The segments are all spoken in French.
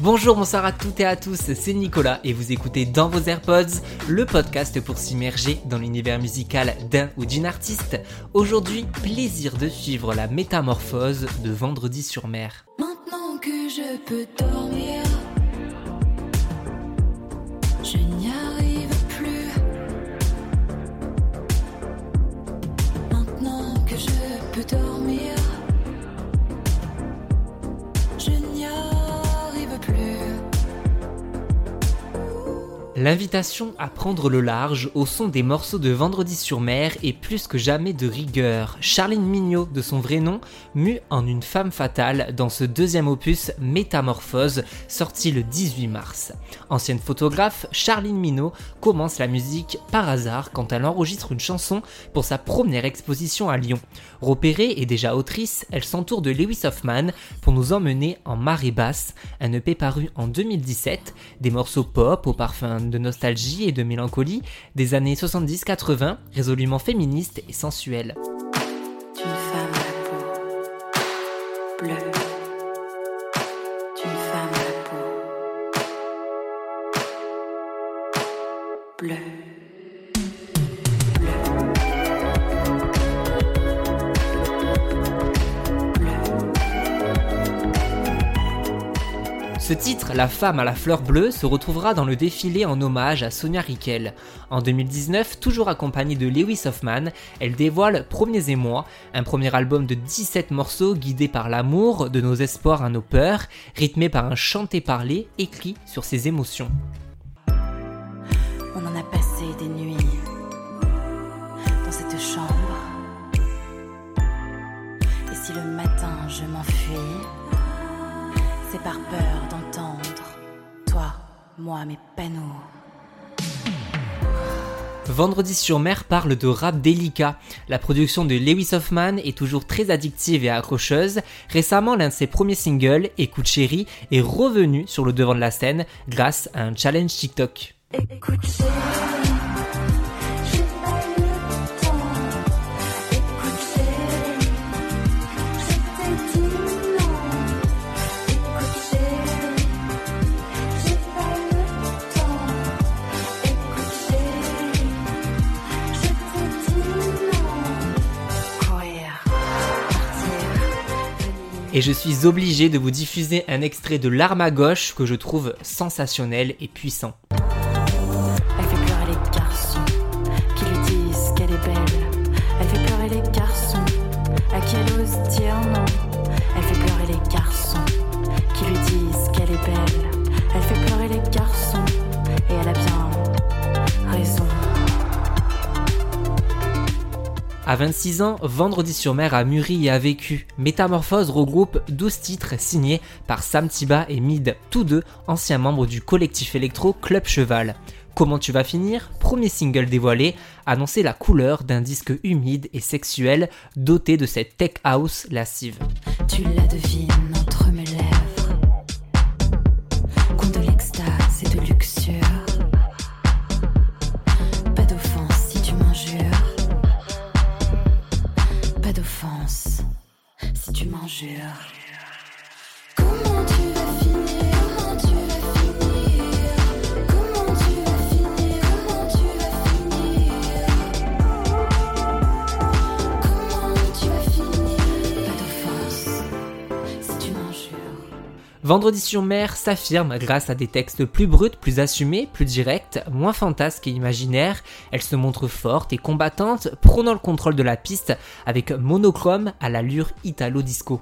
Bonjour, bonsoir à toutes et à tous, c'est Nicolas et vous écoutez dans vos AirPods le podcast pour s'immerger dans l'univers musical d'un ou d'une artiste. Aujourd'hui, plaisir de suivre la métamorphose de Vendredi sur mer. Maintenant que je peux dormir, L'invitation à prendre le large au son des morceaux de Vendredi sur mer est plus que jamais de rigueur. Charline Mignot, de son vrai nom, mue en une femme fatale dans ce deuxième opus Métamorphose, sorti le 18 mars. Ancienne photographe, Charline Mignot commence la musique par hasard quand elle enregistre une chanson pour sa première exposition à Lyon. Repérée et déjà autrice, elle s'entoure de Lewis Hoffman pour nous emmener en marée basse, un EP paru en 2017, des morceaux pop au parfum de nostalgie et de mélancolie des années 70-80, résolument féministes et bleue. Ce titre, La femme à la fleur bleue, se retrouvera dans le défilé en hommage à Sonia Riquel. En 2019, toujours accompagnée de Lewis Hoffman, elle dévoile Premiers émois, un premier album de 17 morceaux guidé par l'amour, de nos espoirs à nos peurs, rythmé par un chanté-parlé écrit sur ses émotions. On en a passé des nuits dans cette chambre. Et si le matin je m'enfuis, c'est par peur d'entendre toi, moi, mes panneaux. Vendredi sur mer parle de rap délicat. La production de Lewis Hoffman est toujours très addictive et accrocheuse. Récemment, l'un de ses premiers singles, Écoute chérie, est revenu sur le devant de la scène grâce à un challenge TikTok. Écoute chérie, Et je suis obligé de vous diffuser un extrait de L'arme à gauche que je trouve sensationnel et puissant. À 26 ans, Vendredi sur mer a mûri et a vécu. Métamorphose regroupe 12 titres signés par Sam Tiba et Mid, tous deux anciens membres du collectif électro Club Cheval. Comment tu vas finir? Premier single dévoilé, annonçait la couleur d'un disque humide et sexuel doté de cette tech house lascive. Tu la devines Vendredi sur mer s'affirme grâce à des textes plus bruts, plus assumés, plus directs, moins fantasques et imaginaires. Elle se montre forte et combattante, prenant le contrôle de la piste avec monochrome à l'allure italo-disco.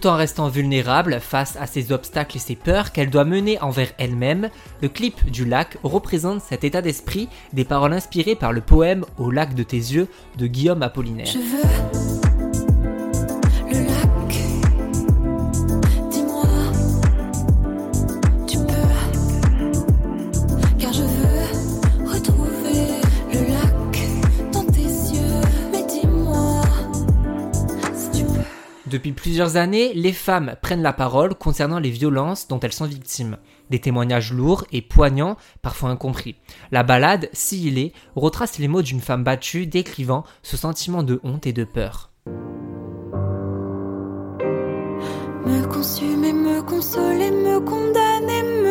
Tout en restant vulnérable face à ses obstacles et ses peurs qu'elle doit mener envers elle-même. Le clip du lac représente cet état d'esprit, des paroles inspirées par le poème Au lac de tes yeux de Guillaume Apollinaire. Depuis plusieurs années, les femmes prennent la parole concernant les violences dont elles sont victimes. Des témoignages lourds et poignants, parfois incompris. La balade, Si il est, retrace les mots d'une femme battue décrivant ce sentiment de honte et de peur. Me consumer, me consoler, me condamner, me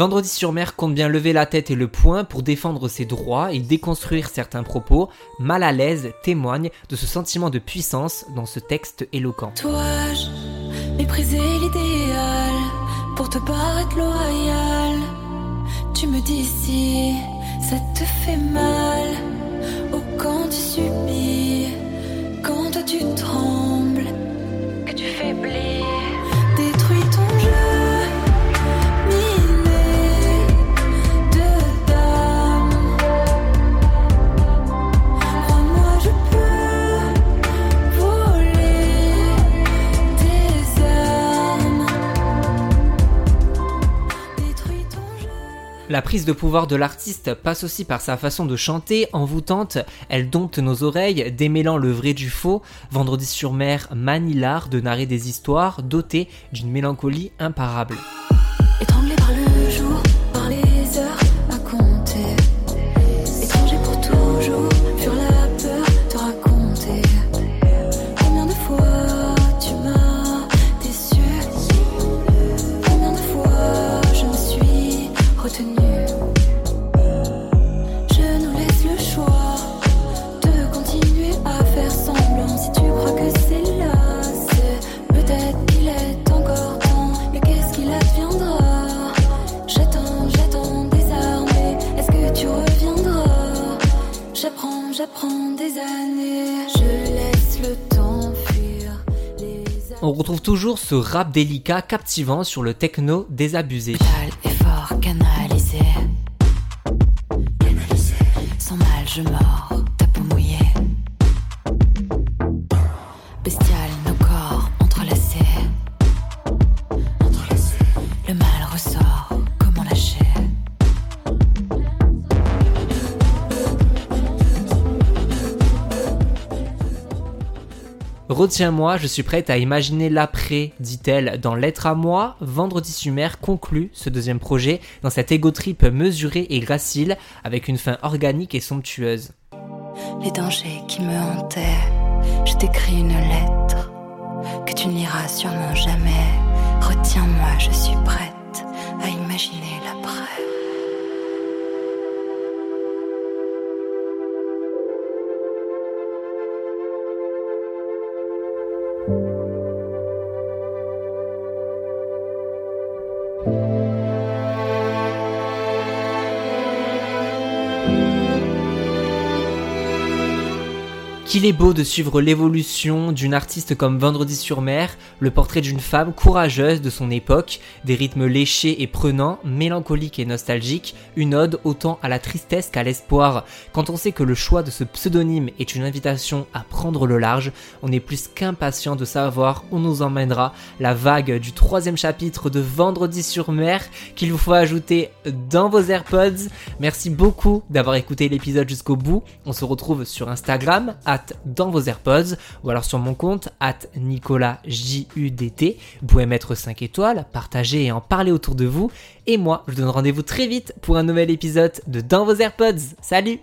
Vendredi sur mer compte bien lever la tête et le poing pour défendre ses droits et déconstruire certains propos. Mal à l'aise témoigne de ce sentiment de puissance dans ce texte éloquent. Dois-je mépriser l'idéal pour te paraître loyal. Tu me dis si ça te fait mal La prise de pouvoir de l'artiste passe aussi par sa façon de chanter, envoûtante, elle dompte nos oreilles, démêlant le vrai du faux. Vendredi sur mer manie l'art de narrer des histoires dotées d'une mélancolie imparable. Toujours ce rap délicat captivant sur le techno désabusé. Sans mal, je mords, Retiens-moi, je suis prête à imaginer l'après, dit-elle dans Lettre à moi. Vendredi mer conclut ce deuxième projet dans cet égo trip mesuré et gracile avec une fin organique et somptueuse. Les dangers qui me hantaient, je t'écris une lettre que tu ne liras sûrement jamais. Retiens-moi, je suis prête à imaginer l'après. thank you Qu'il est beau de suivre l'évolution d'une artiste comme Vendredi sur mer, le portrait d'une femme courageuse de son époque, des rythmes léchés et prenants, mélancoliques et nostalgiques, une ode autant à la tristesse qu'à l'espoir. Quand on sait que le choix de ce pseudonyme est une invitation à prendre le large, on est plus qu'impatient de savoir où nous emmènera la vague du troisième chapitre de Vendredi sur mer qu'il vous faut ajouter dans vos AirPods. Merci beaucoup d'avoir écouté l'épisode jusqu'au bout. On se retrouve sur Instagram, dans vos AirPods ou alors sur mon compte at NicolasJUDT. Vous pouvez mettre 5 étoiles, partager et en parler autour de vous. Et moi, je vous donne rendez-vous très vite pour un nouvel épisode de Dans vos AirPods. Salut